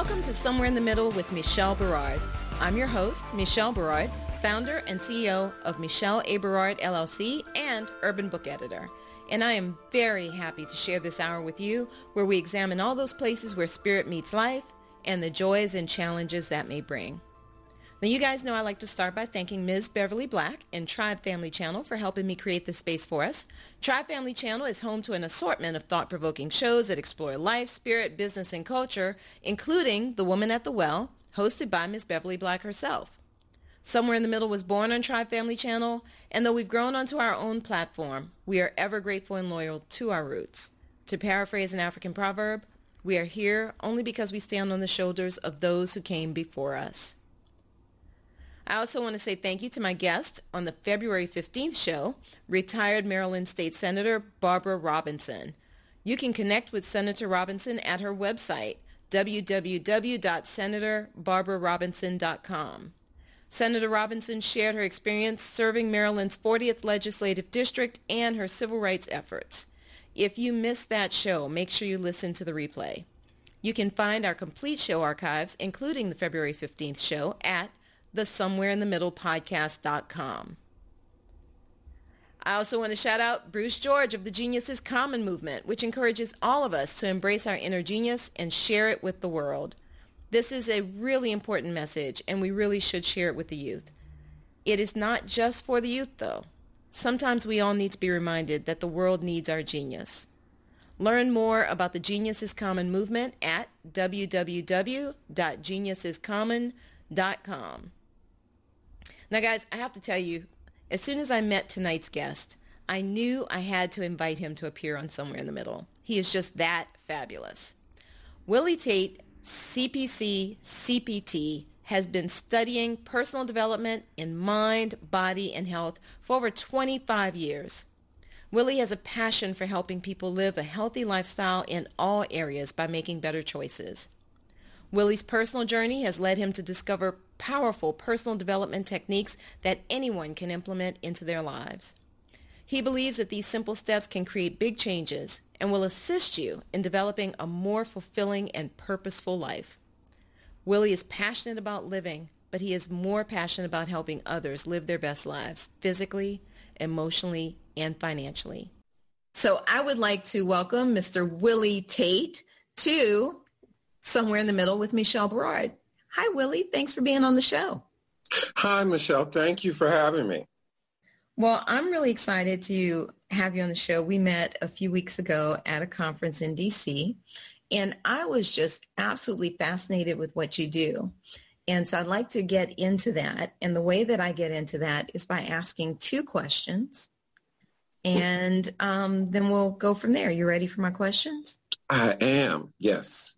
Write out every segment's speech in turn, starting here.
Welcome to Somewhere in the Middle with Michelle Berard. I'm your host, Michelle Berard, founder and CEO of Michelle A. Berard LLC and Urban Book Editor. And I am very happy to share this hour with you where we examine all those places where spirit meets life and the joys and challenges that may bring. Now, you guys know I like to start by thanking Ms. Beverly Black and Tribe Family Channel for helping me create this space for us. Tribe Family Channel is home to an assortment of thought-provoking shows that explore life, spirit, business, and culture, including The Woman at the Well, hosted by Ms. Beverly Black herself. Somewhere in the Middle was born on Tribe Family Channel, and though we've grown onto our own platform, we are ever grateful and loyal to our roots. To paraphrase an African proverb, we are here only because we stand on the shoulders of those who came before us. I also want to say thank you to my guest on the February 15th show, retired Maryland State Senator Barbara Robinson. You can connect with Senator Robinson at her website, www.senatorbarbararobinson.com. Senator Robinson shared her experience serving Maryland's 40th legislative district and her civil rights efforts. If you missed that show, make sure you listen to the replay. You can find our complete show archives, including the February 15th show, at the Somewhere in the Middle podcast.com. I also want to shout out Bruce George of the Genius is Common movement, which encourages all of us to embrace our inner genius and share it with the world. This is a really important message, and we really should share it with the youth. It is not just for the youth, though. Sometimes we all need to be reminded that the world needs our genius. Learn more about the Genius is Common movement at www.geniusiscommon.com. Now, guys, I have to tell you, as soon as I met tonight's guest, I knew I had to invite him to appear on Somewhere in the Middle. He is just that fabulous. Willie Tate, CPC, CPT, has been studying personal development in mind, body, and health for over 25 years. Willie has a passion for helping people live a healthy lifestyle in all areas by making better choices. Willie's personal journey has led him to discover powerful personal development techniques that anyone can implement into their lives. He believes that these simple steps can create big changes and will assist you in developing a more fulfilling and purposeful life. Willie is passionate about living, but he is more passionate about helping others live their best lives physically, emotionally, and financially. So I would like to welcome Mr. Willie Tate to Somewhere in the Middle with Michelle Berard. Hi, Willie. Thanks for being on the show. Hi, Michelle. Thank you for having me. Well, I'm really excited to have you on the show. We met a few weeks ago at a conference in DC, and I was just absolutely fascinated with what you do. And so I'd like to get into that. And the way that I get into that is by asking two questions. And um, then we'll go from there. You ready for my questions? I am, yes.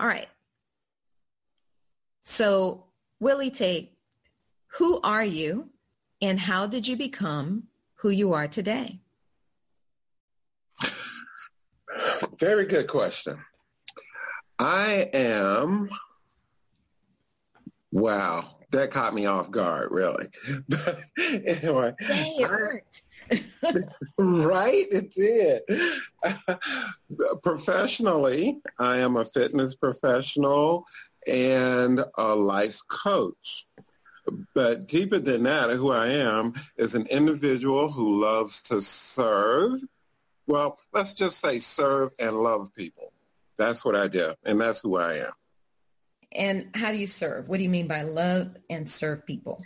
All right. So, Willie Tate, who are you and how did you become who you are today? Very good question. I am, wow, that caught me off guard, really. But anyway. Dang, it worked. right? It did. Professionally, I am a fitness professional and a life coach. But deeper than that, who I am is an individual who loves to serve Well, let's just say serve and love people. That's what I do, and that's who I am. And how do you serve? What do you mean by love and serve people?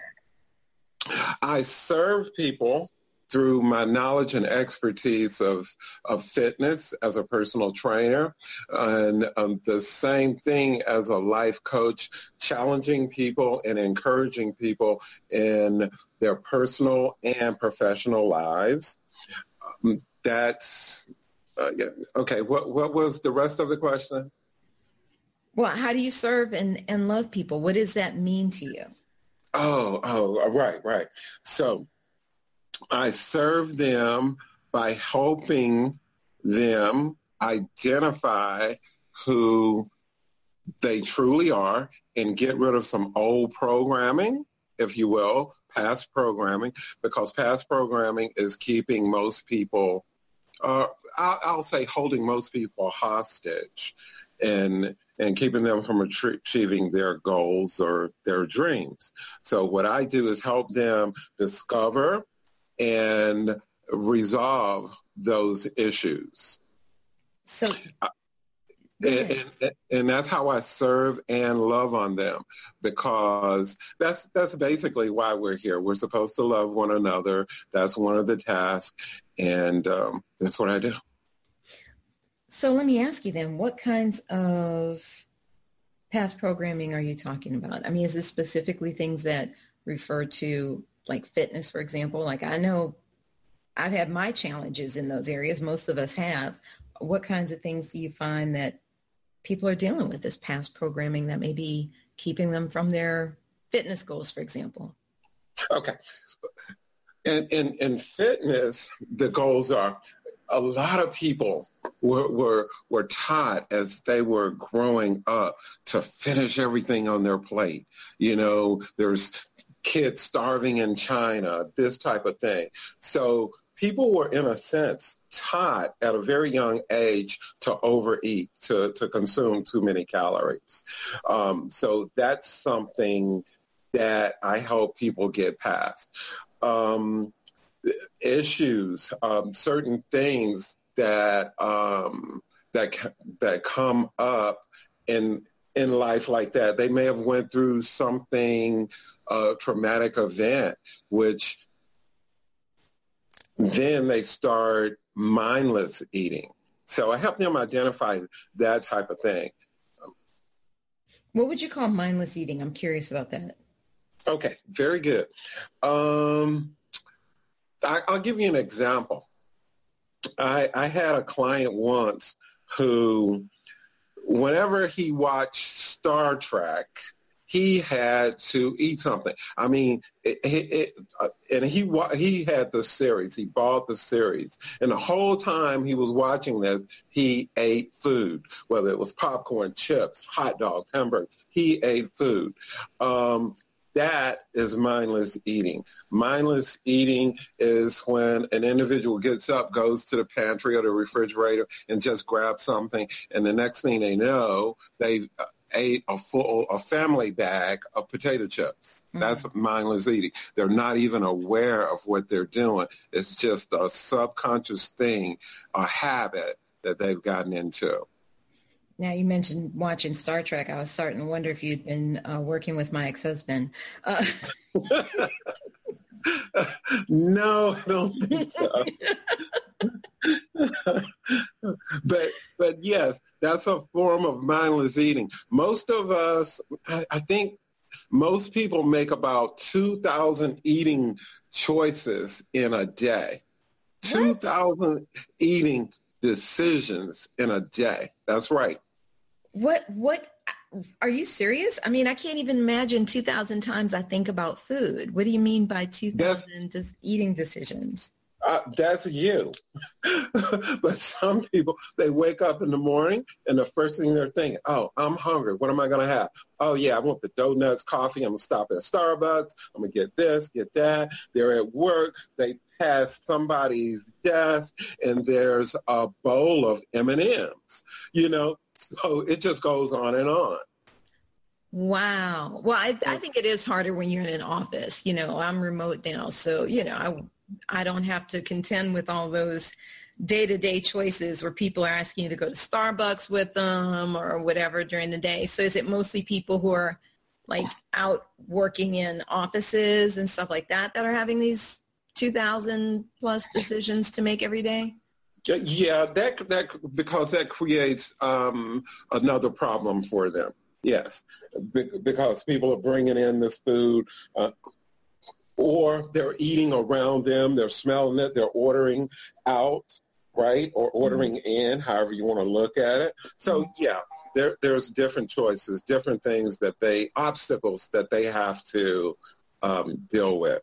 I serve people through my knowledge and expertise of, of fitness as a personal trainer and um, the same thing as a life coach, challenging people and encouraging people in their personal and professional lives. Um, that's, uh, yeah. okay, what, what was the rest of the question? Well, how do you serve and, and love people? What does that mean to you? Oh, oh, right, right. So I serve them by helping them identify who they truly are and get rid of some old programming, if you will, past programming, because past programming is keeping most people, uh, I'll, I'll say holding most people hostage and and keeping them from achieving their goals or their dreams. So what I do is help them discover and resolve those issues. So, uh, and, and, and, that's how I serve and love on them because that's that's basically why we're here. We're supposed to love one another. That's one of the tasks, and um, that's what I do. So let me ask you then, what kinds of past programming are you talking about? I mean, is this specifically things that refer to like fitness, for example. Like I know I've had my challenges in those areas. Most of us have. What kinds of things do you find that people are dealing with this past programming that may be keeping them from their fitness goals, for example? Okay. In, in, in fitness, the goals are a lot of people were, were, were taught as they were growing up to finish everything on their plate. You know, there's kids starving in China, this type of thing. So people were, in a sense, taught at a very young age to overeat, to, to consume too many calories. Um, so that's something that I hope people get past. Um, issues, um, certain things that um, that that come up in in life like that. They may have went through something a traumatic event, which then they start mindless eating. So I help them identify that type of thing. What would you call mindless eating? I'm curious about that. Okay, very good. Um, I, will give you an example. I, I had a client once who, whenever he watched Star Trek, he had to eat something. I mean, it, it, uh, and he he had the series. He bought the series, and the whole time he was watching this, he ate food, whether it was popcorn, chips, hot dogs, hamburgers. He ate food. Um, that is mindless eating. Mindless eating is when an individual gets up, goes to the pantry or the refrigerator, and just grabs something, and the next thing they know, they uh, ate a full a family bag of potato chips. Mm-hmm. That's mindless eating. They're not even aware of what they're doing. It's just a subconscious thing, a habit that they've gotten into. Now you mentioned watching Star Trek. I was starting to wonder if you'd been uh, working with my ex-husband. Uh- no, I don't think so. but but yes, that's a form of mindless eating. Most of us, I, I think, most people make about two thousand eating choices in a day. Two thousand eating decisions in a day. That's right. What what are you serious? I mean, I can't even imagine 2,000 times I think about food. What do you mean by 2,000 eating decisions? Uh, that's you. but some people, they wake up in the morning and the first thing they're thinking, oh, I'm hungry. What am I going to have? Oh, yeah, I want the donuts, coffee. I'm going to stop at Starbucks. I'm going to get this, get that. They're at work. They pass somebody's desk and there's a bowl of M&Ms, you know? So it just goes on and on. Wow. Well, I, I think it is harder when you're in an office. You know, I'm remote now, so you know, I I don't have to contend with all those day-to-day choices where people are asking you to go to Starbucks with them or whatever during the day. So is it mostly people who are like out working in offices and stuff like that that are having these 2000 plus decisions to make every day? Yeah, that that because that creates um, another problem for them. Yes, Be- because people are bringing in this food, uh, or they're eating around them, they're smelling it, they're ordering out, right, or ordering mm-hmm. in, however you want to look at it. So mm-hmm. yeah, there, there's different choices, different things that they obstacles that they have to um, deal with.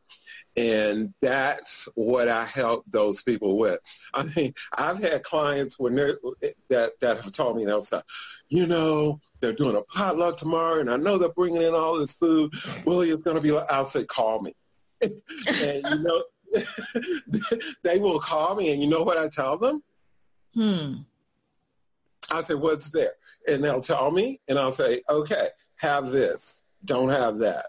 And that's what I help those people with. I mean, I've had clients when they're, that, that have told me, they'll say, you know, they're doing a potluck tomorrow, and I know they're bringing in all this food. Willie, is going to be like, I'll say, call me. and, you know, they will call me, and you know what I tell them? Hmm. I say, what's there? And they'll tell me, and I'll say, okay, have this, don't have that.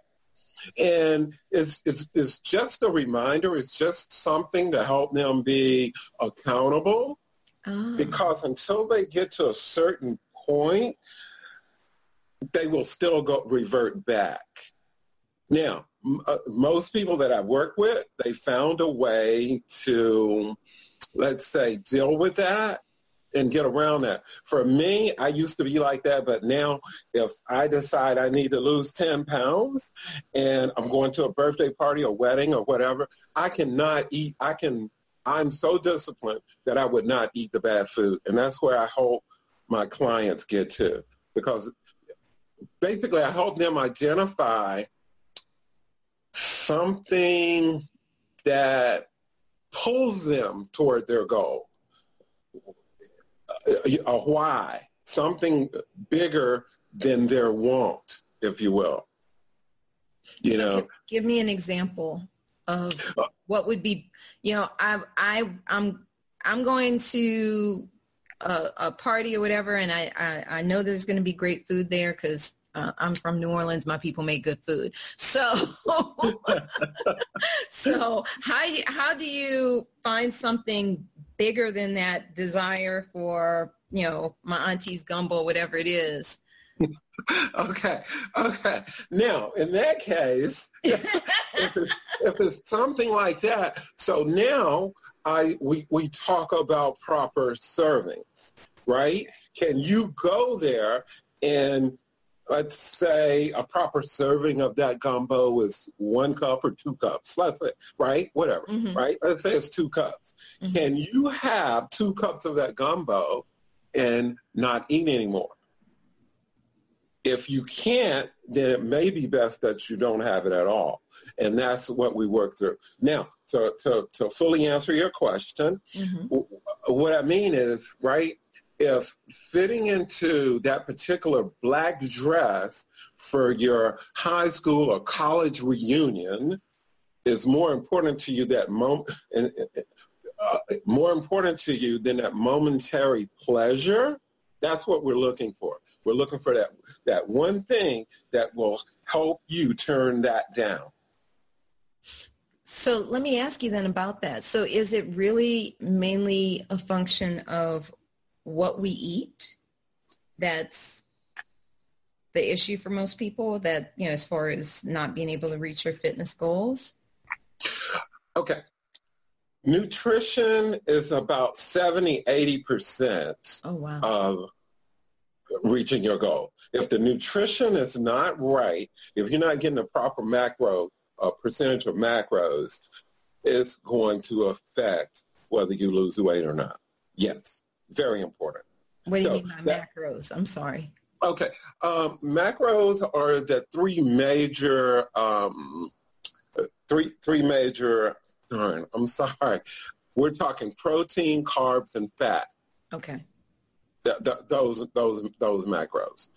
And it's, it's, it's just a reminder. It's just something to help them be accountable. Oh. Because until they get to a certain point, they will still go revert back. Now, m- uh, most people that I work with, they found a way to, let's say, deal with that and get around that. For me, I used to be like that, but now if I decide I need to lose 10 pounds and I'm going to a birthday party or wedding or whatever, I cannot eat. I can, I'm so disciplined that I would not eat the bad food. And that's where I hope my clients get to because basically I help them identify something that pulls them toward their goal a why, something bigger than their want, if you will. You so know, give, me an example of uh, what would be. You know, I I I'm I'm going to a, a party or whatever, and I I, I know there's going to be great food there because uh, I'm from New Orleans. My people make good food. So, so how how do you find something bigger than that desire for, you know, my auntie's gumbo, whatever it is. okay. Okay. Now, in that case, if, it's, if it's something like that, so now I we, we talk about proper servings, right? Can you go there and let's say a proper serving of that gumbo is one cup or two cups. Let's say, right? Whatever, mm-hmm. right? Let's say it's two cups. Mm-hmm. Can you have two cups of that gumbo and not eat anymore? If you can't, then it may be best that you don't have it at all. And that's what we work through. Now, to, to, to fully answer your question, mm-hmm. what I mean is, right, if fitting into that particular black dress for your high school or college reunion is more important to you that moment, uh, more important to you than that momentary pleasure, that's what we're looking for. We're looking for that that one thing that will help you turn that down. So let me ask you then about that. So is it really mainly a function of what we eat that's the issue for most people that, you know, as far as not being able to reach your fitness goals? Okay. Nutrition is about 70, 80% oh, wow. of reaching your goal. If the nutrition is not right, if you're not getting the proper macro, uh, percentage of macros, it's going to affect whether you lose weight or not. Yes. Very important. What do so you mean by that, macros? I'm sorry. Okay. Um, macros are the three major, um, three, three major, darn, I'm sorry. We're talking protein, carbs, and fat. Okay. Th- th- those, those, those macros.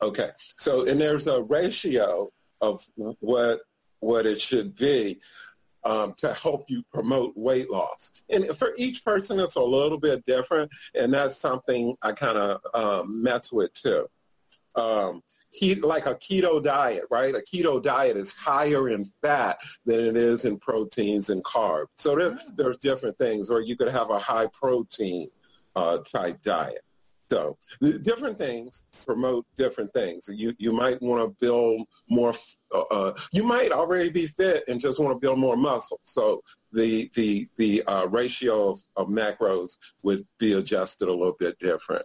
Okay. So, and there's a ratio of what, what it should be um, to help you promote weight loss. And for each person, it's a little bit different, and that's something I kind of um, mess with too. Um, like a keto diet, right? A keto diet is higher in fat than it is in proteins and carbs. So there, oh. there's different things. Or you could have a high protein uh, type diet. So different things promote different things. You you might want to build more. Uh, uh, you might already be fit and just want to build more muscle. So the the the uh, ratio of, of macros would be adjusted a little bit different.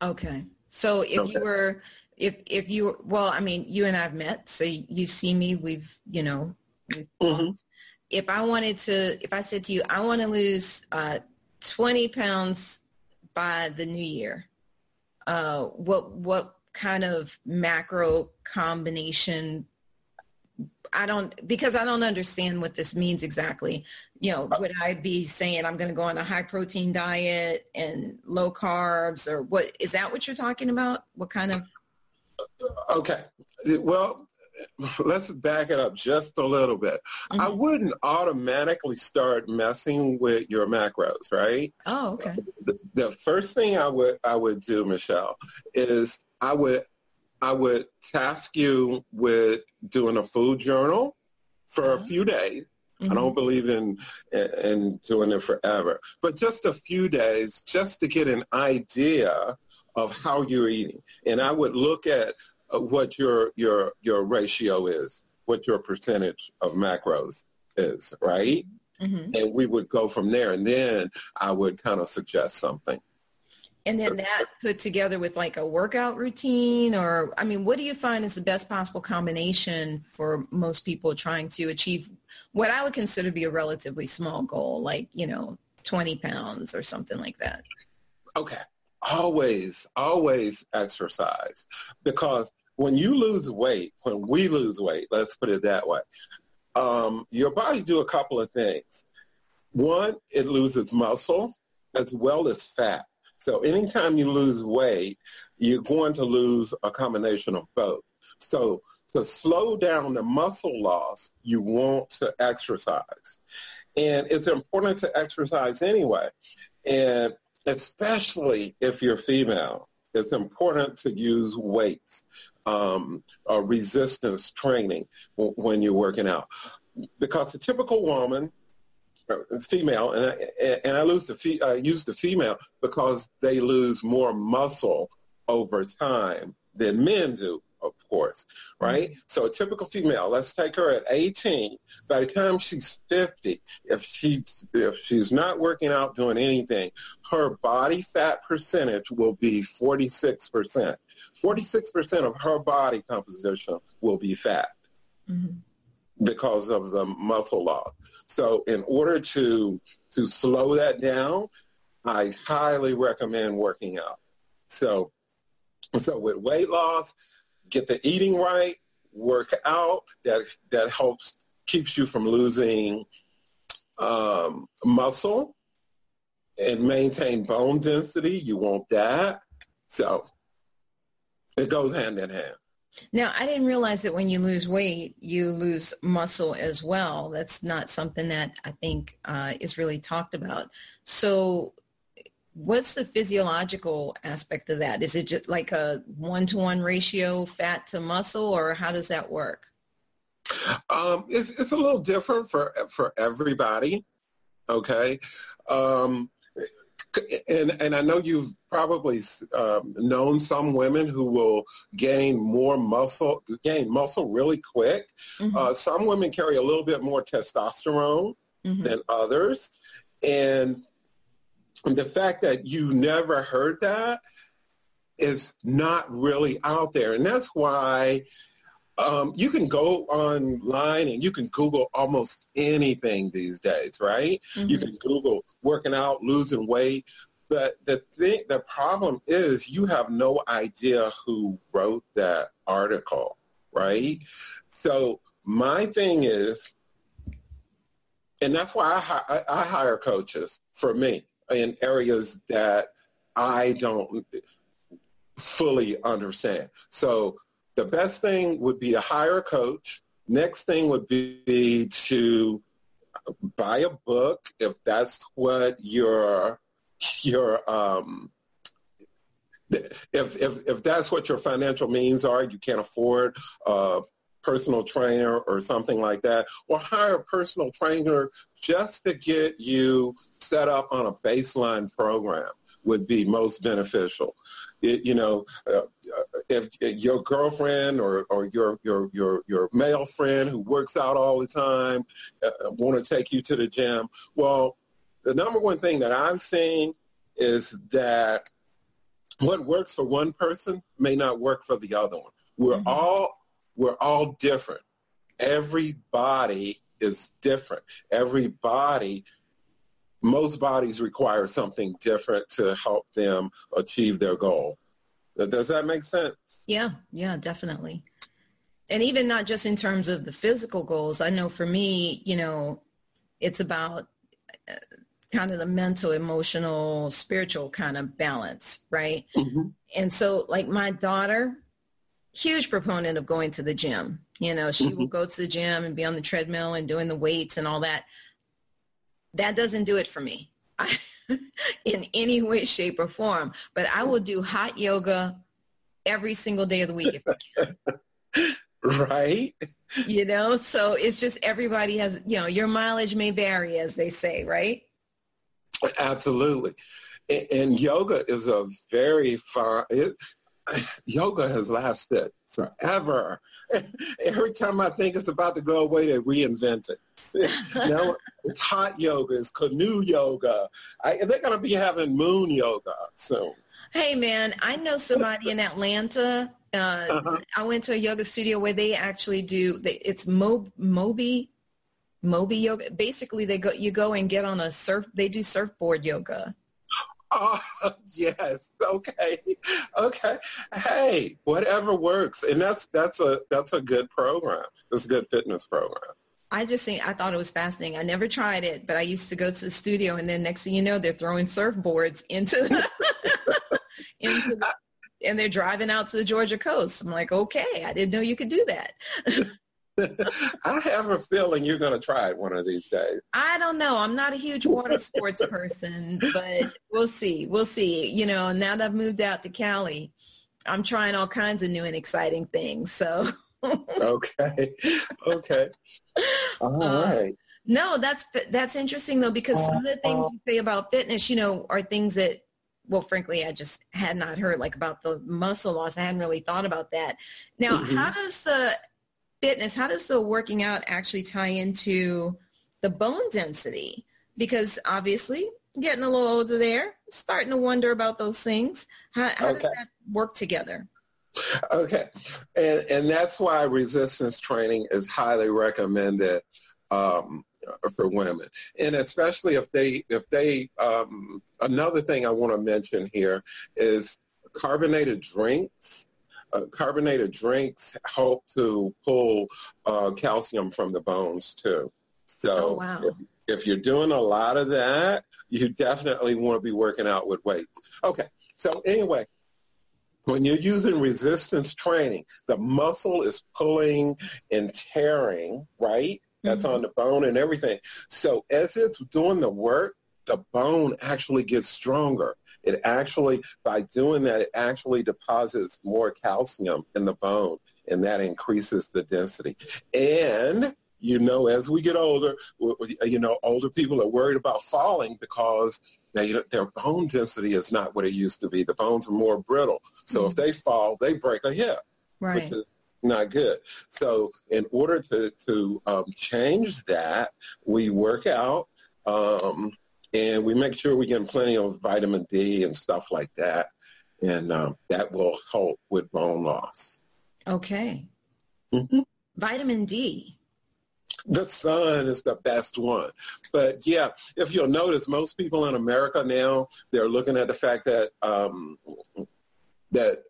Okay. So if okay. you were if if you well, I mean, you and I've met, so you see me. We've you know. We've mm-hmm. If I wanted to, if I said to you, I want to lose uh, 20 pounds by the new year, uh, what what kind of macro combination I don't because I don't understand what this means exactly. You know, would I be saying I'm going to go on a high protein diet and low carbs or what is that what you're talking about? What kind of Okay. Well, let's back it up just a little bit. Mm-hmm. I wouldn't automatically start messing with your macros, right? Oh, okay. The, the first thing I would I would do, Michelle, is I would I would task you with doing a food journal for a uh-huh. few days. Mm-hmm. I don't believe in in doing it forever, but just a few days, just to get an idea of how you're eating. And I would look at what your your your ratio is, what your percentage of macros is, right? Mm-hmm. And we would go from there, and then I would kind of suggest something. And then that put together with like a workout routine, or I mean, what do you find is the best possible combination for most people trying to achieve what I would consider to be a relatively small goal, like you know, twenty pounds or something like that? Okay, always, always exercise because when you lose weight, when we lose weight, let's put it that way, um, your body do a couple of things. One, it loses muscle as well as fat. So anytime you lose weight, you're going to lose a combination of both. So to slow down the muscle loss, you want to exercise. And it's important to exercise anyway. And especially if you're female, it's important to use weights um, or resistance training when you're working out. Because the typical woman, uh, female, and I, and I, lose the I use the female because they lose more muscle over time than men do of course, right? Mm-hmm. So a typical female, let's take her at 18. By the time she's 50, if she if she's not working out doing anything, her body fat percentage will be 46%. 46% of her body composition will be fat. Mm-hmm because of the muscle loss. So in order to to slow that down, I highly recommend working out. So so with weight loss, get the eating right, work out. That that helps keeps you from losing um, muscle and maintain bone density. You want that. So it goes hand in hand. Now, I didn't realize that when you lose weight, you lose muscle as well. That's not something that I think uh, is really talked about. So what's the physiological aspect of that? Is it just like a one-to-one ratio fat to muscle or how does that work? Um, it's, it's a little different for, for everybody. Okay. Um, and, and I know you've probably um, known some women who will gain more muscle, gain muscle really quick. Mm-hmm. Uh, some women carry a little bit more testosterone mm-hmm. than others. And the fact that you never heard that is not really out there. And that's why um, you can go online and you can Google almost anything these days, right? Mm-hmm. You can Google working out, losing weight. But the thing, the problem is you have no idea who wrote that article, right? So my thing is, and that's why I, I, I hire coaches for me in areas that I don't fully understand. So the best thing would be to hire a coach. Next thing would be to buy a book if that's what your your um if, if, if that's what your financial means are, you can't afford a personal trainer or something like that, or hire a personal trainer just to get you set up on a baseline program would be most beneficial. It, you know, uh, if, if, your girlfriend or, or your, your, your, your male friend who works out all the time uh, want to take you to the gym, well, the number one thing that I'm seeing is that what works for one person may not work for the other one. We're mm-hmm. all we're all different. Everybody is different. Everybody most bodies require something different to help them achieve their goal. Does that make sense? Yeah, yeah, definitely. And even not just in terms of the physical goals. I know for me, you know, it's about uh, kind of the mental, emotional, spiritual kind of balance, right? Mm-hmm. And so like my daughter, huge proponent of going to the gym. You know, she mm-hmm. will go to the gym and be on the treadmill and doing the weights and all that. That doesn't do it for me. I, in any way, shape, or form. But I will do hot yoga every single day of the week if I can. Right. You know, so it's just everybody has, you know, your mileage may vary, as they say, right? Absolutely. And yoga is a very far, it, yoga has lasted forever. Every time I think it's about to go away, they reinvent it. now it's hot yoga, it's canoe yoga. I, they're going to be having moon yoga soon. Hey man, I know somebody in Atlanta. Uh, uh-huh. I went to a yoga studio where they actually do. They, it's Mo, Moby, Moby yoga. Basically, they go. You go and get on a surf. They do surfboard yoga. Oh, yes. Okay. Okay. Hey, whatever works. And that's that's a that's a good program. It's a good fitness program. I just think I thought it was fascinating. I never tried it, but I used to go to the studio and then next thing you know they're throwing surfboards into the, into the, and they're driving out to the Georgia coast. I'm like, okay, I didn't know you could do that. I have a feeling you're going to try it one of these days. I don't know. I'm not a huge water sports person, but we'll see. We'll see. You know, now that I've moved out to Cali, I'm trying all kinds of new and exciting things. So. okay. Okay. All uh, right. No, that's that's interesting though because some of the things you say about fitness, you know, are things that well, frankly, I just had not heard like about the muscle loss. I hadn't really thought about that. Now, mm-hmm. how does the fitness, how does the working out actually tie into the bone density? Because obviously, getting a little older there, starting to wonder about those things. How, how okay. does that work together? Okay, and and that's why resistance training is highly recommended um, for women, and especially if they if they. Um, another thing I want to mention here is carbonated drinks uh, carbonated drinks help to pull uh, calcium from the bones too. So oh, wow. if, if, you're doing a lot of that, you definitely want to be working out with weight. Okay. So anyway, when you're using resistance training, the muscle is pulling and tearing, right? That's mm-hmm. on the bone and everything. So as it's doing the work, the bone actually gets stronger. It actually, by doing that, it actually deposits more calcium in the bone, and that increases the density. And you know, as we get older, you know, older people are worried about falling because they, their bone density is not what it used to be. The bones are more brittle. So mm-hmm. if they fall, they break a hip, right. which is not good. So in order to, to um, change that, we work out. Um, and we make sure we get plenty of vitamin D and stuff like that, and um, that will help with bone loss. Okay. Mm-hmm. Vitamin D. The sun is the best one. But yeah, if you'll notice, most people in America now, they're looking at the fact that um, that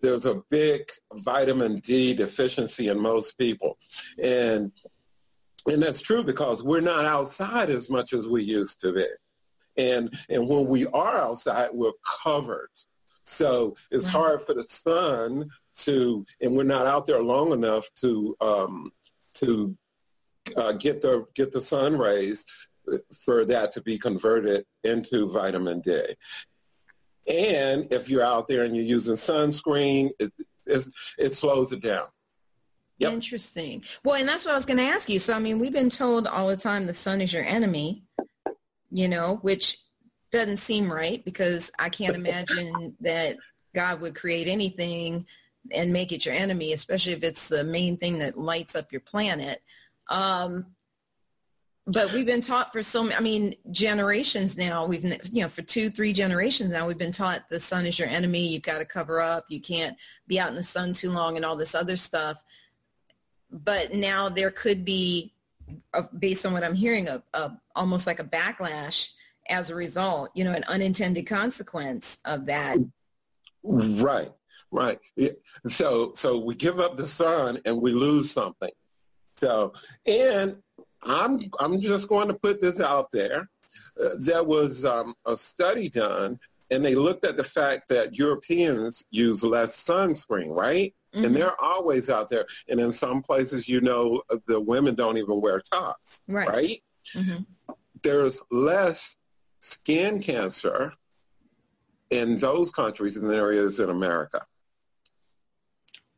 there's a big vitamin D deficiency in most people. And and that's true because we're not outside as much as we used to be. And, and when we are outside, we're covered. So it's hard for the sun to, and we're not out there long enough to, um, to uh, get the get the sun rays for that to be converted into vitamin D. And if you're out there and you're using sunscreen, it, it slows it down. Yep. Interesting. Well, and that's what I was going to ask you. So, I mean, we've been told all the time the sun is your enemy, you know, which doesn't seem right because I can't imagine that God would create anything and make it your enemy, especially if it's the main thing that lights up your planet. Um, but we've been taught for so I mean generations now. We've you know for two, three generations now we've been taught the sun is your enemy. You've got to cover up. You can't be out in the sun too long and all this other stuff. But now there could be, based on what I'm hearing, a, a almost like a backlash as a result. You know, an unintended consequence of that. Right. Right. So so we give up the sun and we lose something. So and I'm I'm just going to put this out there. Uh, there was um, a study done, and they looked at the fact that Europeans use less sunscreen, right? Mm-hmm. And they're always out there. And in some places, you know, the women don't even wear tops, right? right? Mm-hmm. There's less skin cancer in those countries than there is in America.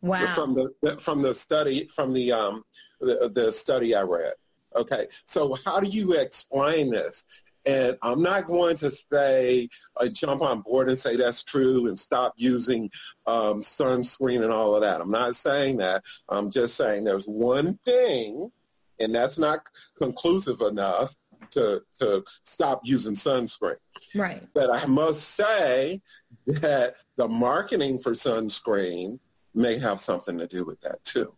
Wow! From the from the study from the um the, the study I read. Okay, so how do you explain this? And I'm not going to say, uh, jump on board and say that's true and stop using um, sunscreen and all of that. I'm not saying that. I'm just saying there's one thing, and that's not conclusive enough to, to stop using sunscreen. Right. But I must say that the marketing for sunscreen may have something to do with that too.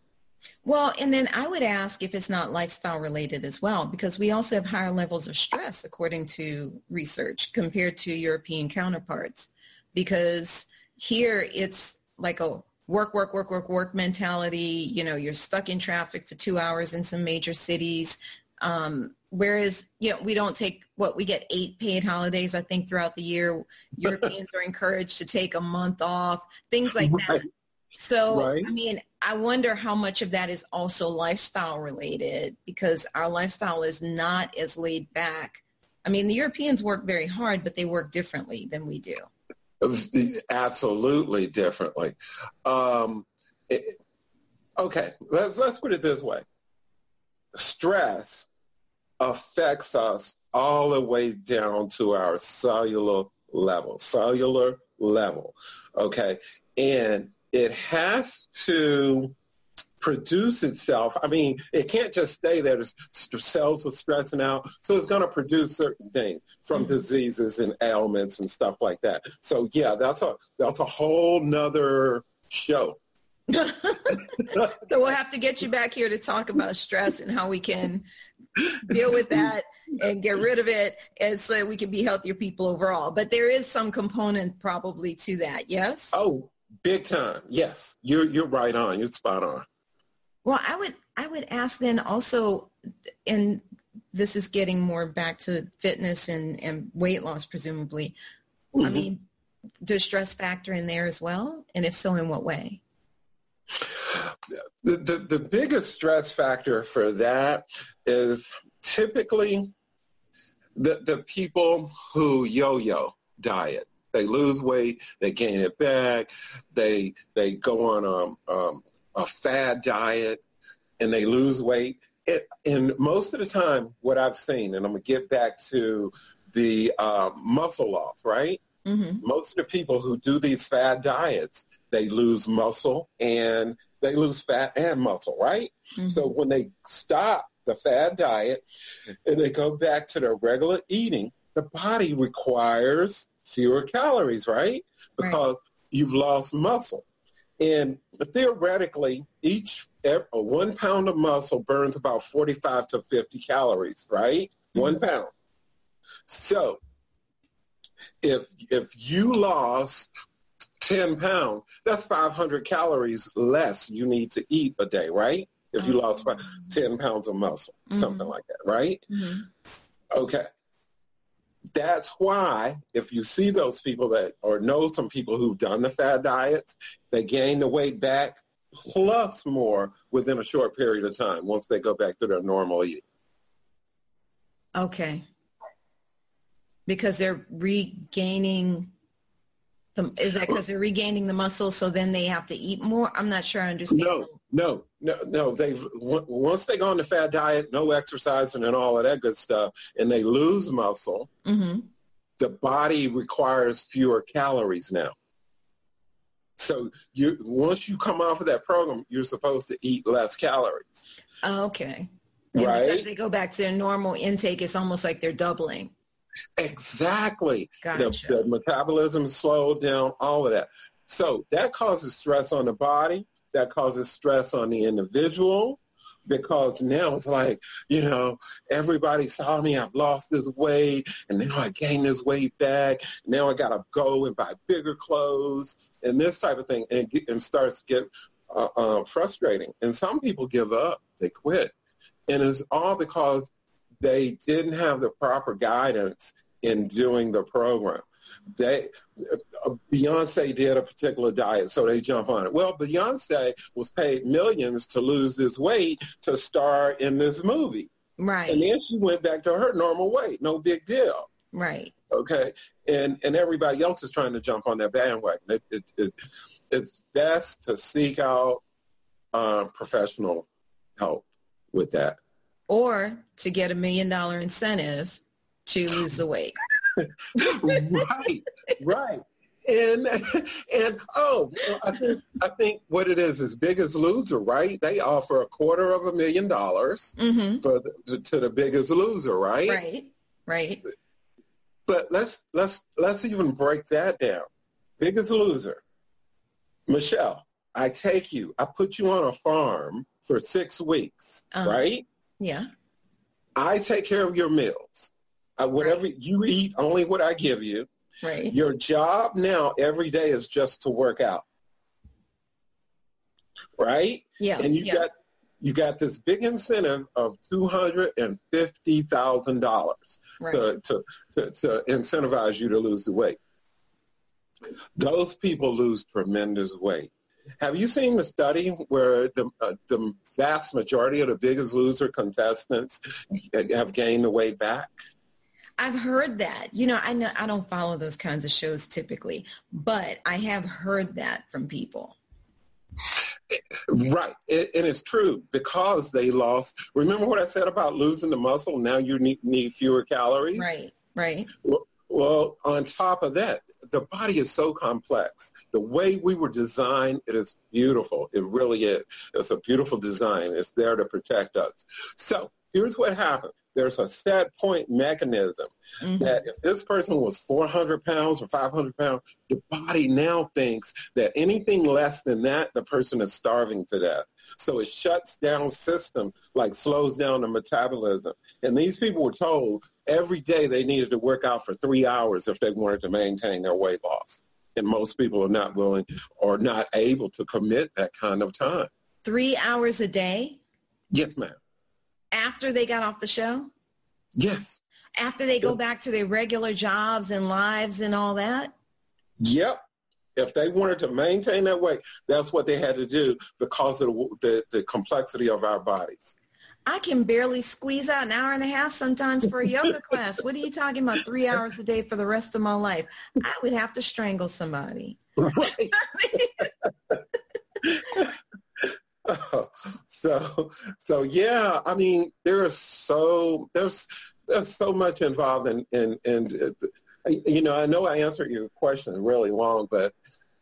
Well, and then I would ask if it's not lifestyle related as well, because we also have higher levels of stress, according to research, compared to European counterparts. Because here it's like a work, work, work, work, work mentality. You know, you're stuck in traffic for two hours in some major cities. Um, whereas, you know, we don't take what we get eight paid holidays, I think, throughout the year. Europeans are encouraged to take a month off, things like that. So, right. I mean, I wonder how much of that is also lifestyle related because our lifestyle is not as laid back. I mean, the Europeans work very hard, but they work differently than we do. Absolutely differently. Um, it, okay, let's let's put it this way: stress affects us all the way down to our cellular level, cellular level. Okay, and it has to produce itself. I mean, it can't just stay there. The cells are stressing out. So it's going to produce certain things from mm-hmm. diseases and ailments and stuff like that. So yeah, that's a, that's a whole nother show. so we'll have to get you back here to talk about stress and how we can deal with that and get rid of it and so we can be healthier people overall. But there is some component probably to that, yes? Oh, Big time. Yes. You're you're right on. You're spot on. Well, I would I would ask then also and this is getting more back to fitness and, and weight loss presumably. Mm-hmm. I mean, does stress factor in there as well? And if so, in what way? The, the, the biggest stress factor for that is typically the, the people who yo-yo diet. They lose weight, they gain it back, they they go on a, um, a fad diet, and they lose weight. It, and most of the time, what I've seen, and I'm gonna get back to the uh, muscle loss, right? Mm-hmm. Most of the people who do these fad diets, they lose muscle and they lose fat and muscle, right? Mm-hmm. So when they stop the fad diet and they go back to their regular eating, the body requires fewer calories, right? Because right. you've lost muscle. And theoretically, each a one pound of muscle burns about 45 to 50 calories, right? Mm-hmm. One pound. So if if you lost 10 pounds, that's 500 calories less you need to eat a day, right? If you lost 10 pounds of muscle, mm-hmm. something like that, right? Mm-hmm. Okay that's why if you see those people that or know some people who've done the fad diets, they gain the weight back plus more within a short period of time once they go back to their normal eating. Okay. Because they're regaining The, is that because they're regaining the muscle, so then they have to eat more? I'm not sure I understand. No, no, no, no. They've once they go on the fat diet, no exercising and all of that good stuff, and they lose muscle. Mm-hmm. The body requires fewer calories now. So you once you come off of that program, you're supposed to eat less calories. Okay. And right. Because they go back to their normal intake, it's almost like they're doubling. Exactly. Gotcha. The, the metabolism slowed down, all of that. So that causes stress on the body. That causes stress on the individual because now it's like, you know, everybody saw me, I've lost this weight, and now I gained this weight back. Now I got to go and buy bigger clothes and this type of thing, and, and starts to get uh, uh, frustrating. And some people give up, they quit. And it's all because they didn't have the proper guidance in doing the program. They uh, Beyonce did a particular diet, so they jump on it. Well, Beyonce was paid millions to lose this weight to star in this movie, Right. and then she went back to her normal weight. No big deal. right. Okay, and and everybody else is trying to jump on that bandwagon. It, it, it, it's best to seek out uh, professional help with that. Or to get a million dollar incentive to lose the weight. right, right. And and oh, I think I think what it is is Biggest Loser, right? They offer a quarter of a million dollars Mm-hmm. for the, to, the Biggest Loser, right? Right. Right. But let's let's let's even break that down. Biggest Loser, Michelle. I take you. I put you on a farm for six weeks, Uh-huh. right? Yeah. I take care of your meals. Uh, whatever you eat, only what I give you. Right. Your job now every day is just to work out. Right? Yeah. and you yeah. got you got this big incentive of two hundred and fifty thousand dollars to, to, to, to incentivize you to lose the weight. Those people lose tremendous weight. Have you seen the study where the uh, the vast majority of the biggest loser contestants have gained the weight back? I've heard that. You know, I know I don't follow those kinds of shows typically, but I have heard that from people. Right, it, and it's true because they lost. Remember what I said about losing the muscle? Now you need, need fewer calories. Right. Right. Well, well, on top of that, the body is so complex. The way we were designed, it is beautiful. It really is. It's a beautiful design. It's there to protect us. So here's what happened. There's a set point mechanism Mhm. that if this person was 400 pounds or 500 pounds, the body now thinks that anything less than that, the person is starving to death. So it shuts down system, like slows down the metabolism. And these people were told every day they needed to work out for three hours if they wanted to maintain their weight loss. And most people are not willing or not able to commit that kind of time. Three hours a day Yes, ma'am. After they got off the show? Yes. After they go back to their regular jobs and lives and all that? Yep. If they wanted to maintain that weight, that's what they had to do because of the, the, the complexity of our bodies. I can barely squeeze out an hour and a half sometimes for a yoga class. What are you talking about? Three hours a day for the rest of my life. I would have to strangle somebody. Right. Oh, so, so yeah, I mean, there is so there's there's so much involved in in, in you know, I know I answered your question really long, but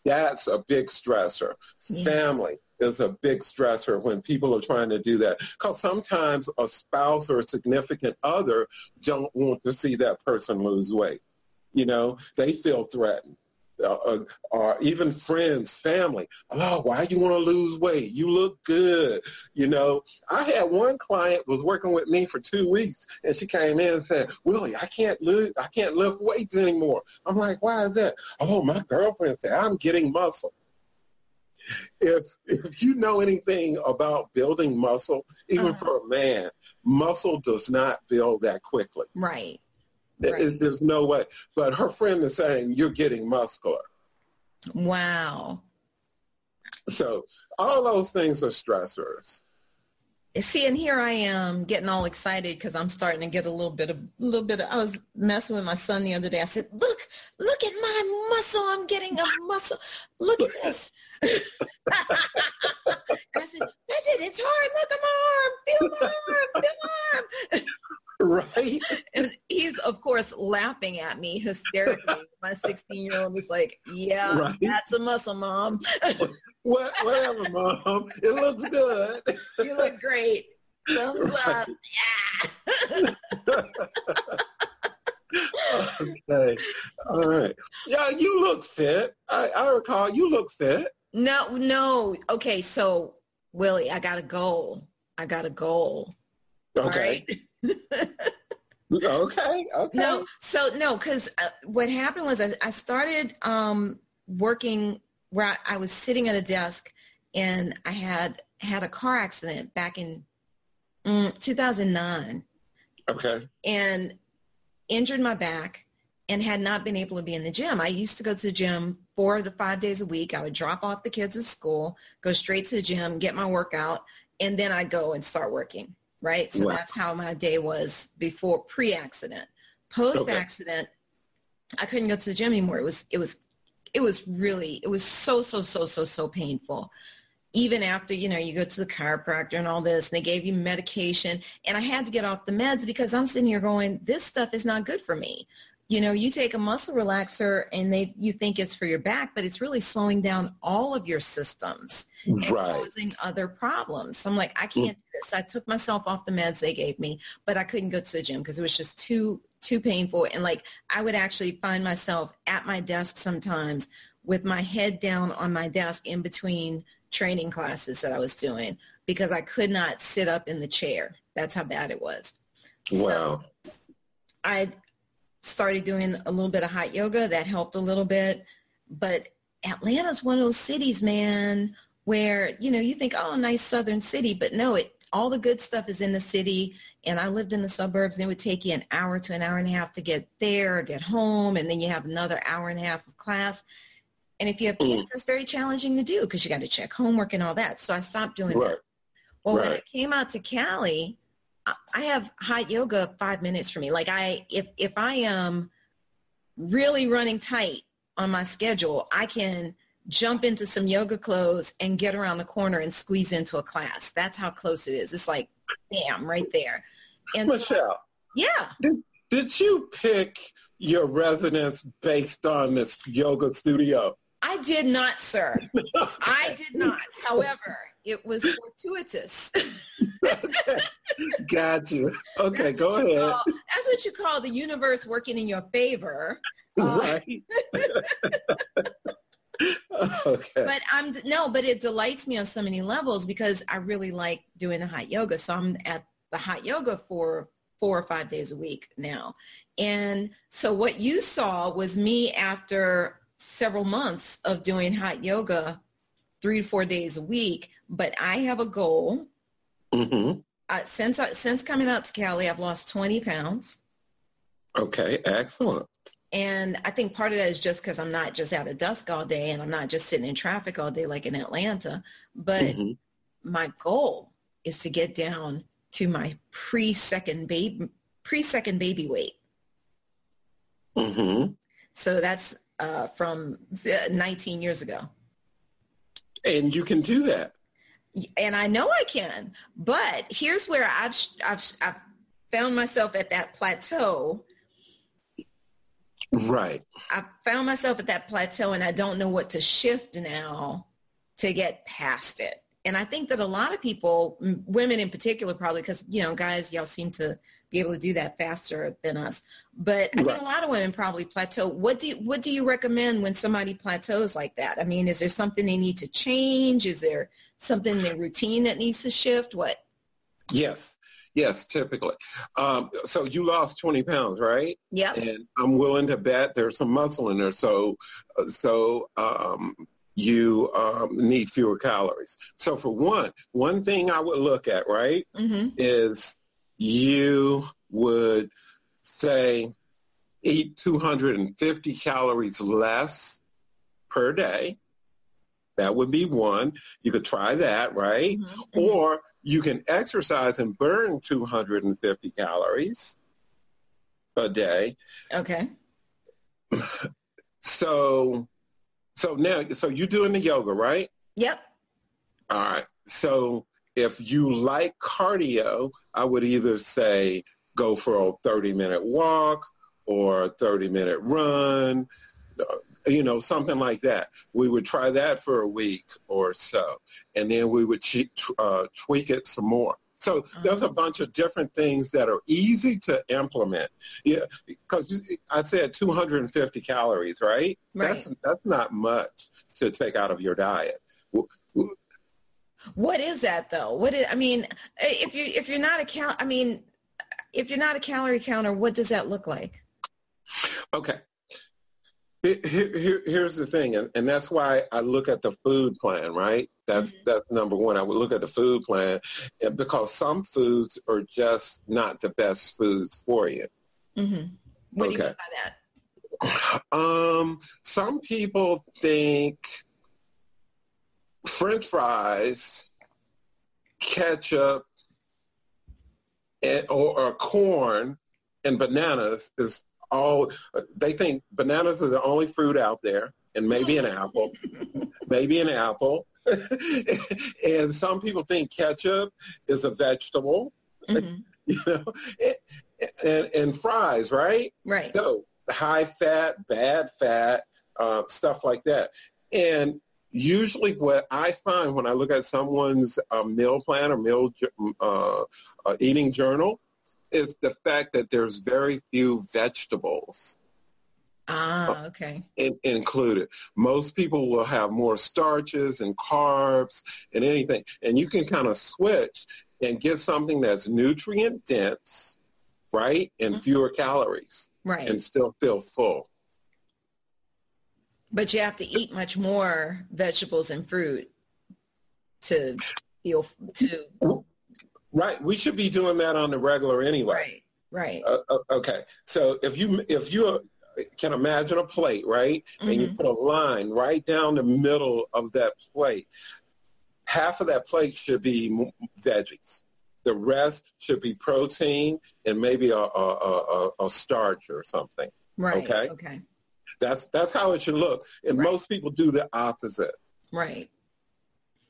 that's a big stressor. Yeah. Family is a big stressor when people are trying to do that. Because sometimes a spouse or a significant other don't want to see that person lose weight. You know, they feel threatened. Uh, uh, or even friends, family. Oh, why you want to lose weight? You look good. You know, I had one client was working with me for two weeks, and she came in and said, "Willie, I can't lift, I can't lift weights anymore." I'm like, "Why is that?" Oh, my girlfriend said I'm getting muscle. If if you know anything about building muscle, even Uh-huh. for a man, muscle does not build that quickly. Right. Right. There's no way. But her friend is saying you're getting muscular. Wow. So all those things are stressors. see, and here I am getting all excited because I'm starting to get a little bit of, a little bit of, I was messing with my son the other day. I said, look, look at my muscle. I'm getting a muscle. Look at this. And I said, that's it. It's hard. Look at my arm. Feel my arm. Feel my arm. Right. And he's, of course, laughing at me hysterically. My 16-year-old is like, yeah, right. that's a muscle, Mom. what, whatever, Mom. It looks good. You look great. Thumbs right. up. Yeah. okay. All right. Yeah, you look fit. I, I recall you look fit. No, no. Okay, so Willie, I got a goal. I got a goal. Okay. Okay. Okay. No, so no, because uh, what happened was I, I started um, working where I, I, was sitting at a desk, and I had had a car accident back in mm, 2009. Okay. And injured my back and had not been able to be in the gym. I used to go to the gym four to five days a week. I would drop off the kids at school, go straight to the gym, get my workout, and then I'd go and start working, right? So wow. that's how my day was before pre-accident. Post-accident, okay. I couldn't go to the gym anymore. It was, it was, it was really, it was so, so, so, so, so painful. Even after, you know, you go to the chiropractor and all this, and they gave you medication, and I had to get off the meds because I'm sitting here going, this stuff is not good for me you know, you take a muscle relaxer and they you think it's for your back, but it's really slowing down all of your systems and right. causing other problems. So I'm like, I can't do this. I took myself off the meds they gave me, but I couldn't go to the gym because it was just too too painful. And like I would actually find myself at my desk sometimes with my head down on my desk in between training classes that I was doing because I could not sit up in the chair. That's how bad it was. Wow. So I started doing a little bit of hot yoga. That helped a little bit. But Atlanta's one of those cities, man, where, you know, you think, oh, nice southern city. But no, it all the good stuff is in the city. And I lived in the suburbs. And it would take you an hour to an hour and a half to get there or get home. And then you have another hour and a half of class. And if you have kids, it's very challenging to do because you got to check homework and all that. So I stopped doing right. that. Well, right. when I came out to Cali, I have hot yoga five minutes for me. Like I, if, if I am really running tight on my schedule, I can jump into some yoga clothes and get around the corner and squeeze into a class. That's how close it is. It's like, bam, right there. And Michelle. So, yeah. Did, did you pick your residence based on this yoga studio? I did not, sir. I did not. However, it was fortuitous. okay. Got you. Okay, that's go ahead. Call, that's what you call the universe working in your favor. Uh, right. okay. But I'm no, but it delights me on so many levels because I really like doing the hot yoga. So I'm at the hot yoga for four or five days a week now. And so what you saw was me after several months of doing hot yoga three to four days a week, but I have a goal. Mm-hmm. Uh, since I, since coming out to Cali, I've lost 20 pounds. Okay, excellent. And I think part of that is just because I'm not just out at dusk all day and I'm not just sitting in traffic all day like in Atlanta. But mm-hmm. my goal is to get down to my pre-second baby pre-second baby weight. Mm-hmm. So that's uh, from 19 years ago. And you can do that. And I know I can. But here's where I've, I've, I've found myself at that plateau. Right. I found myself at that plateau and I don't know what to shift now to get past it. And I think that a lot of people, women in particular, probably because, you know, guys, y'all seem to be able to do that faster than us. But I right. think a lot of women probably plateau. What do you, what do you recommend when somebody plateaus like that? I mean, is there something they need to change? Is there something in their routine that needs to shift? What? Yes. Yes, typically. Um, so you lost 20 pounds, right? Yeah. And I'm willing to bet there's some muscle in there. So, so um, you um, need fewer calories. So for one, one thing I would look at, right, mm-hmm. is you would say eat 250 calories less per day. That would be one. You could try that, right? Mm-hmm. Or you can exercise and burn 250 calories a day. Okay. So, so now, so you're doing the yoga, right? Yep. All right. So if you like cardio, I would either say go for a 30 minute walk or a 30 minute run, uh, you know, something like that. We would try that for a week or so, and then we would uh, tweak it some more. So there's a mm-hmm. bunch of different things that are easy to implement. Yeah, because I said 250 calories, right? right? That's that's not much to take out of your diet. What is that though? What is, I mean, if you if you're not a cal, I mean, if you're not a calorie counter, what does that look like? Okay. Here, here, here's the thing, and, and, that's why I look at the food plan, right? That's mm-hmm. that's number one. I would look at the food plan because some foods are just not the best foods for you. Mm-hmm. What okay. do you mean by that? Um, some people think French fries, ketchup, and, or, or corn and bananas is all. They think bananas are the only fruit out there, and maybe an apple, maybe an apple. and some people think ketchup is a vegetable, mm-hmm. you know, and, and, fries, right? Right. So high fat, bad fat, uh, stuff like that. And usually what I find when I look at someone's uh, meal plan or meal uh, uh, eating journal is the fact that there's very few vegetables. Ah, okay. In, included. Most people will have more starches and carbs and anything. And you can kind of switch and get something that's nutrient dense, right? And mm-hmm. fewer calories. Right. And still feel full. But you have to eat much more vegetables and fruit to feel to. Right. We should be doing that on the regular anyway. Right. Right. Uh, uh okay. So if you if you can imagine a plate, right, mm-hmm. and you mm-hmm. put a line right down the middle of that plate, half of that plate should be veggies. The rest should be protein and maybe a, a, a, a starch or something. Right. Okay. Okay. That's that's how it should look. And right. most people do the opposite. Right.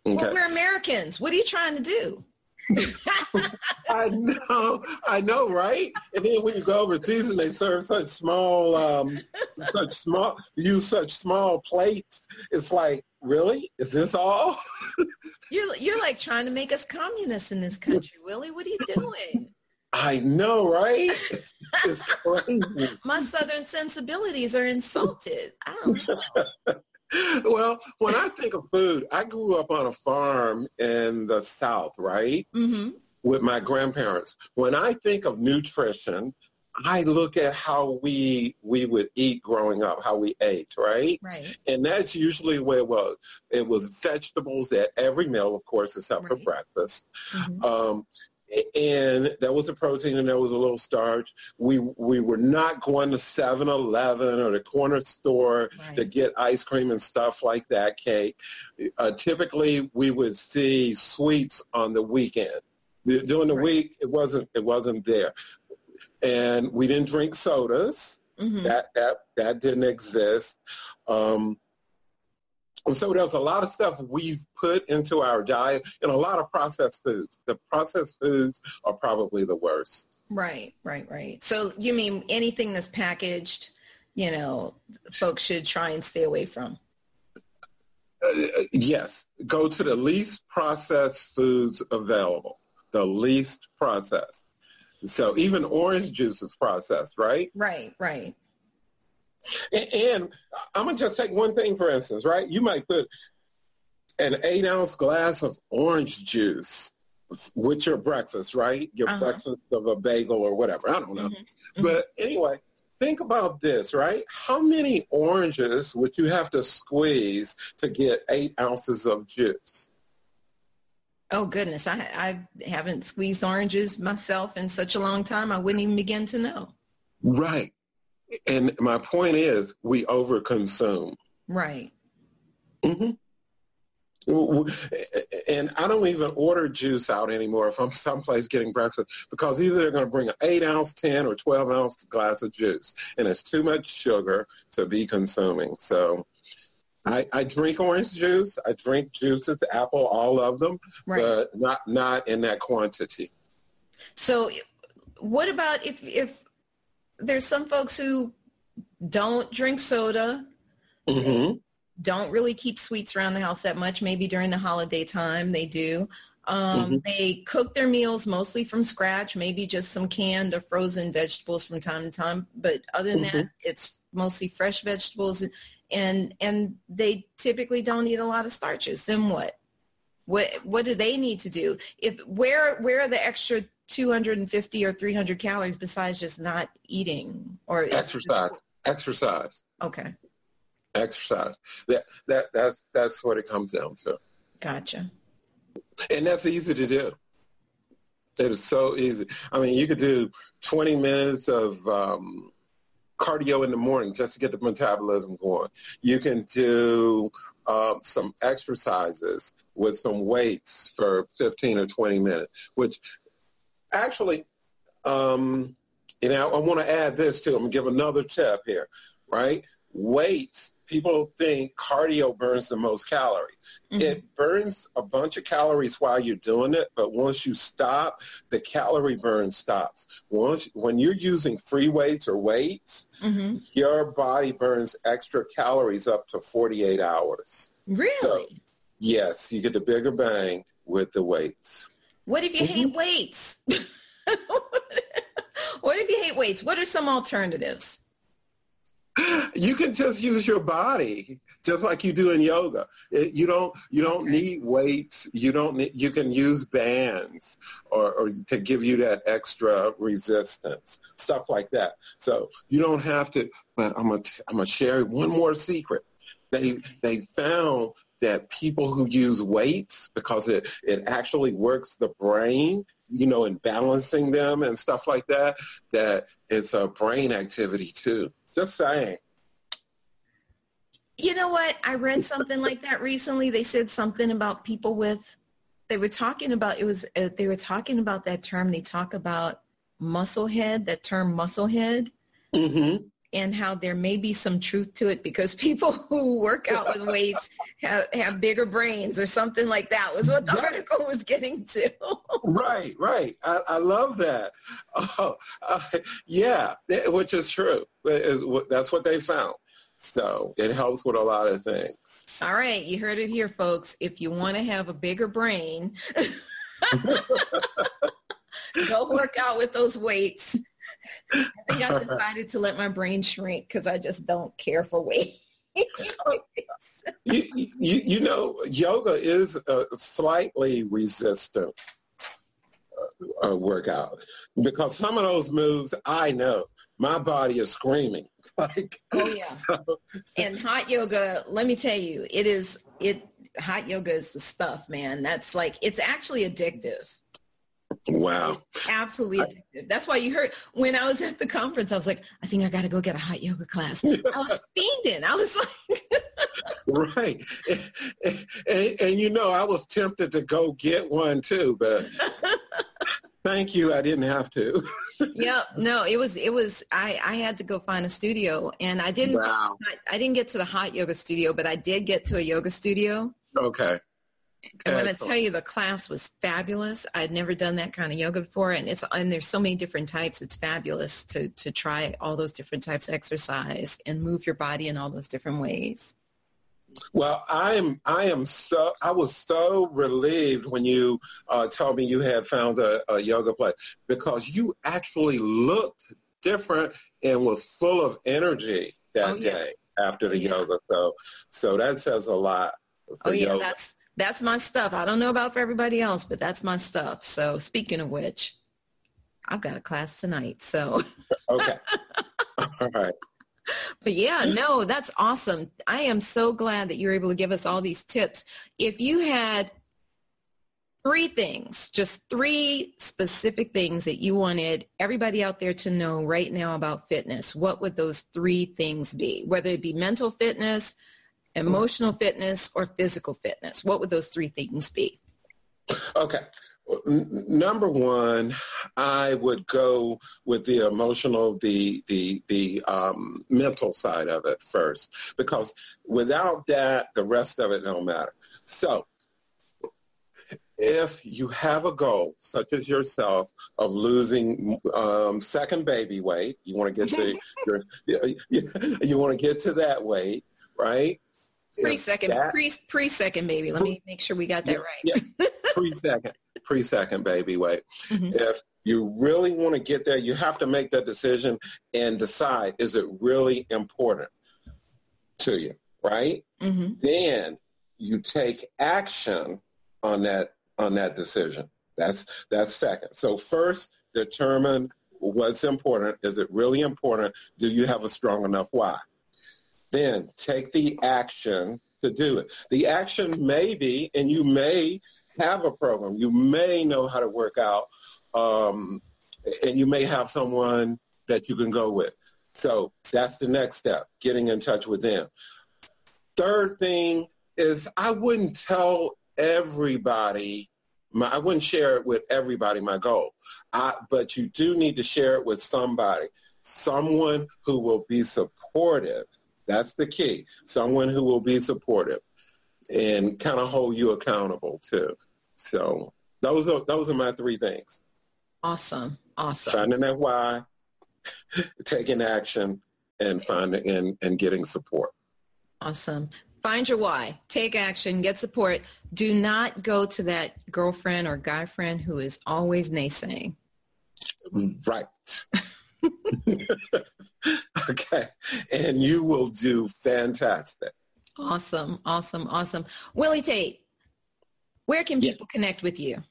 Okay. Well, we're Americans. What are you trying to do? I know, I know, right? And then when you go overseas and they serve such small, um, such small, use such small plates, it's like, really? Is this all? you're you're like trying to make us communists in this country, Willie. What are you doing? I know, right? It's, crazy. My southern sensibilities are insulted. I don't know. Well, when I think of food, I grew up on a farm in the South, right? Mm-hmm. With my grandparents. When I think of nutrition, I look at how we we would eat growing up, how we ate, right? Right. And that's usually where it was. It was vegetables at every meal, of course, except right. for breakfast. Mm-hmm. Um, and there was a protein and there was a little starch. We we were not going to 7-Eleven or the corner store right. to get ice cream and stuff like that, cake. Uh, typically, we would see sweets on the weekend. During the right. week, it wasn't it wasn't there, and we didn't drink sodas. Mm-hmm. That that that didn't exist. Um, and so there's a lot of stuff we've put into our diet and a lot of processed foods. The processed foods are probably the worst. Right, right, right. So you mean anything that's packaged, you know, folks should try and stay away from? Uh, yes. Go to the least processed foods available. The least processed. So even orange juice is processed, right? Right, right. And, I'm going to just take one thing, for instance, right? You might put an eight ounce glass of orange juice with your breakfast, right? Your uh-huh. breakfast of a bagel or whatever. I don't know. Mm-hmm. Mm-hmm. But anyway, think about this, right? How many oranges would you have to squeeze to get eight ounces of juice? Oh goodness, I I haven't squeezed oranges myself in such a long time. I wouldn't even begin to know. Right and my point is we overconsume. Right. Mm-hmm. And I don't even order juice out anymore if I'm someplace getting breakfast because either they're going to bring an 8 ounce, 10 or 12 ounce glass of juice. And it's too much sugar to be consuming. So I, I drink orange juice. I drink juices, apple, all of them, right. but not, not in that quantity. So what about if, if there's some folks who don't drink soda, mm-hmm don't really keep sweets around the house that much. Maybe during the holiday time they do. Um, mm-hmm. They cook their meals mostly from scratch, maybe just some canned or frozen vegetables from time to time. But other than mm-hmm. that, it's mostly fresh vegetables, and and they typically don't eat a lot of starches. Then what? What what do they need to do? If where where are the extra 250 or 300 calories besides just not eating or exercise? Exercise. Okay exercise. That that that's that's what it comes down to. Gotcha. And that's easy to do. It is so easy. I mean, you could do 20 minutes of um, cardio in the morning just to get the metabolism going. You can do um, some exercises with some weights for 15 or 20 minutes, which actually, um, you know, I want to add this too. I'm going to give another tip here, right? Weights people think cardio burns the most calories. Mm-hmm. It burns a bunch of calories while you're doing it, but once you stop, the calorie burn stops. Once when you're using free weights or weights, mm-hmm. your body burns extra calories up to 48 hours. Really? So, yes, you get the bigger bang with the weights. What if you mm-hmm. hate weights? what if you hate weights? What are some alternatives? you can just use your body just like you do in yoga. You don't you don't need weights. You don't need, you can use bands or, or to give you that extra resistance, stuff like that. So you don't have to. But I'm gonna I'm gonna share one more secret. They they found that people who use weights because it it actually works the brain you know, in balancing them and stuff like that, that it's a brain activity too. Just saying. You know what? I read something like that recently. They said something about people with. They were talking about it was. Uh, they were talking about that term. They talk about muscle head. That term muscle head. Mm-hmm and how there may be some truth to it because people who work out with weights have, have bigger brains or something like that was what the right. article was getting to. right, right. I, I love that. Oh, uh, yeah, which is true. That's what they found. So it helps with a lot of things. All right, you heard it here, folks. If you want to have a bigger brain, go work out with those weights I think I decided to let my brain shrink because I just don't care for weight. you, you, you know, yoga is a slightly resistant uh, workout because some of those moves I know my body is screaming. like, oh yeah. So. And hot yoga, let me tell you, it is it. Hot yoga is the stuff, man. That's like it's actually addictive. Wow. Absolutely addictive. That's why you heard when I was at the conference, I was like, I think I got to go get a hot yoga class. I was fiending. I was like, right. And, and, and, you know, I was tempted to go get one too, but thank you. I didn't have to. yep. No, it was, it was, I, I had to go find a studio and I didn't, wow. I, I didn't get to the hot yoga studio, but I did get to a yoga studio. Okay. And when I tell you the class was fabulous, I'd never done that kind of yoga before, and it's and there's so many different types. It's fabulous to to try all those different types of exercise and move your body in all those different ways. Well, I am I am so I was so relieved when you uh, told me you had found a, a yoga place because you actually looked different and was full of energy that oh, yeah. day after the yeah. yoga. So so that says a lot. oh yeah, yoga. that's that's my stuff. I don't know about for everybody else, but that's my stuff. So speaking of which, I've got a class tonight. So okay, all right. But yeah, no, that's awesome. I am so glad that you're able to give us all these tips. If you had three things, just three specific things that you wanted everybody out there to know right now about fitness, what would those three things be? Whether it be mental fitness, emotional fitness, or physical fitness? What would those three things be? Okay. N- number one, I would go with the emotional, the the the um, mental side of it first, because without that, the rest of it don't matter. So, if you have a goal, such as yourself, of losing um, second baby weight, you want to get to your, you, you want to get to that weight, right? Pre second, pre pre second baby. Let me make sure we got that right. yeah, pre second, pre second baby weight. Mm-hmm. If you really want to get there, you have to make that decision and decide: is it really important to you? Right? Mm-hmm. Then you take action on that on that decision. That's that's second. So first, determine what's important. Is it really important? Do you have a strong enough why? Then take the action to do it. The action may be, and you may have a program. You may know how to work out, um, and you may have someone that you can go with. So that's the next step, getting in touch with them. Third thing is I wouldn't tell everybody my, I wouldn't share it with everybody, my goal. I, but you do need to share it with somebody, someone who will be supportive. That's the key. Someone who will be supportive and kind of hold you accountable too. So those are those are my three things. Awesome. Awesome. Finding that why, taking action, and finding and, and getting support. Awesome. Find your why. Take action. Get support. Do not go to that girlfriend or guy friend who is always naysaying. Right. okay. And you will do fantastic. Awesome. Awesome. Awesome. Willie Tate, where can people yeah. connect with you?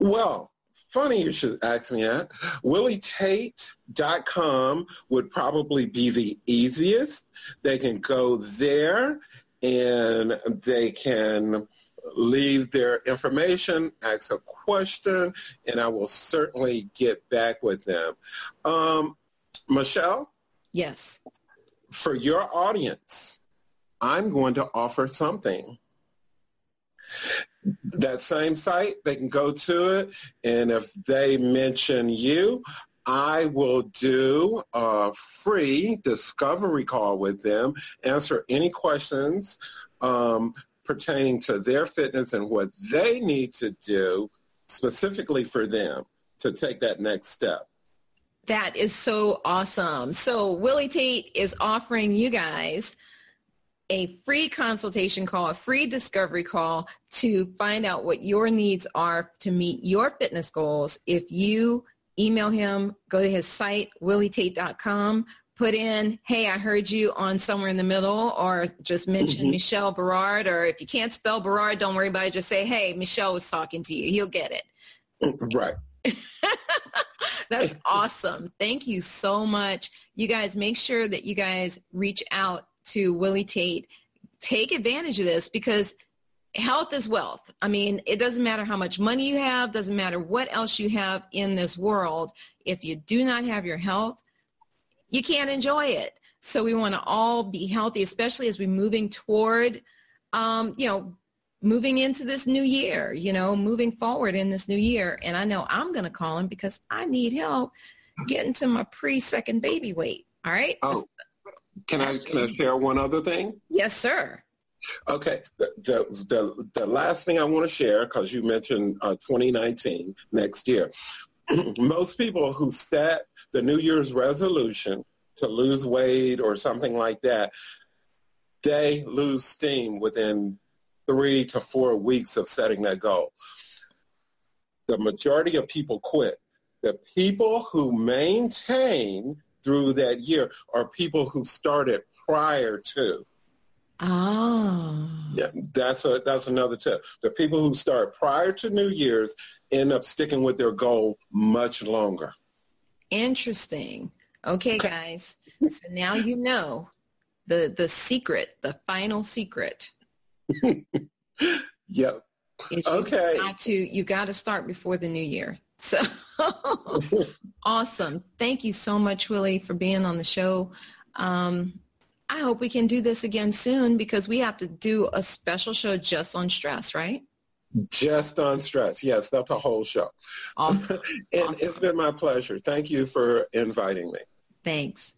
Well, funny you should ask me that. WillieTate.com would probably be the easiest. They can go there and they can leave their information, ask a question, and I will certainly get back with them. Um, Michelle? Yes. For your audience, I'm going to offer something that same site. They can go to it, and if they mention you, I will do a free discovery call with them, answer any questions um, pertaining to their fitness and what they need to do specifically for them to take that next step. That is so awesome. So Willie Tate is offering you guys a free consultation call, a free discovery call to find out what your needs are to meet your fitness goals. If you email him, go to his site, willietate.com, put in, hey, I heard you on Somewhere in the Middle, or just mention mm-hmm. Michelle Berard, or if you can't spell Berard, don't worry about it. Just say, hey, Michelle was talking to you. He'll get it. Right. That's awesome. Thank you so much. You guys make sure that you guys reach out to Willie Tate, take advantage of this because health is wealth. I mean, it doesn't matter how much money you have, doesn't matter what else you have in this world. If you do not have your health, you can't enjoy it. So we want to all be healthy, especially as we're moving toward, um, you know, moving into this new year, you know, moving forward in this new year. And I know I'm going to call him because I need help getting to my pre-second baby weight. All right. Oh, can I can I share one other thing? Yes, sir. Okay. The the the, the last thing I want to share because you mentioned uh, 2019 next year. Most people who set the New Year's resolution to lose weight or something like that, they lose steam within three to four weeks of setting that goal. The majority of people quit. The people who maintain through that year are people who started prior to. Oh. Yeah, that's a that's another tip. The people who start prior to New Year's end up sticking with their goal much longer. Interesting. Okay, guys. so now you know the the secret, the final secret. yep. okay. You got to you got to start before the new year. So awesome. Thank you so much, Willie, for being on the show. Um, I hope we can do this again soon because we have to do a special show just on stress, right? Just on stress. Yes, that's a whole show. Awesome. and awesome. it's been my pleasure. Thank you for inviting me. Thanks.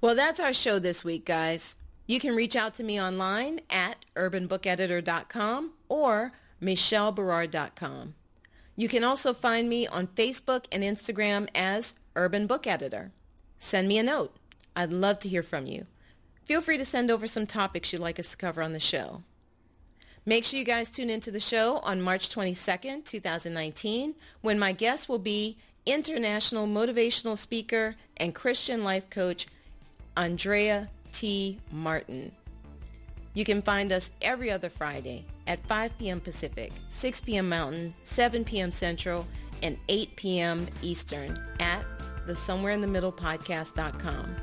Well, that's our show this week, guys. You can reach out to me online at urbanbookeditor.com or michelleberard.com. You can also find me on Facebook and Instagram as Urban Book Editor. Send me a note. I'd love to hear from you. Feel free to send over some topics you'd like us to cover on the show. Make sure you guys tune into the show on March 22nd, 2019, when my guest will be international motivational speaker and Christian life coach Andrea T. Martin. You can find us every other Friday at 5 p.m. Pacific, 6 p.m. Mountain, 7 p.m. Central, and 8 p.m. Eastern at the Somewhere in the Middle podcast.com.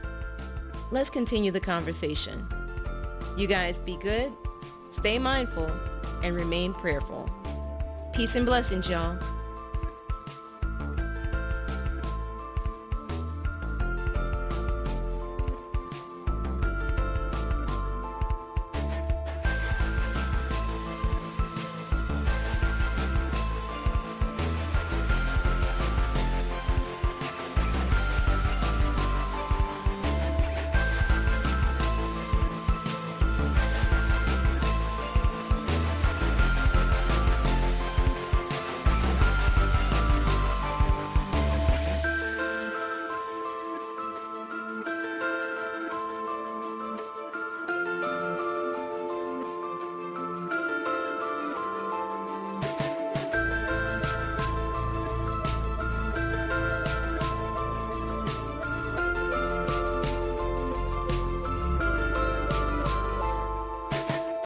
Let's continue the conversation. You guys be good, stay mindful, and remain prayerful. Peace and blessings, y'all.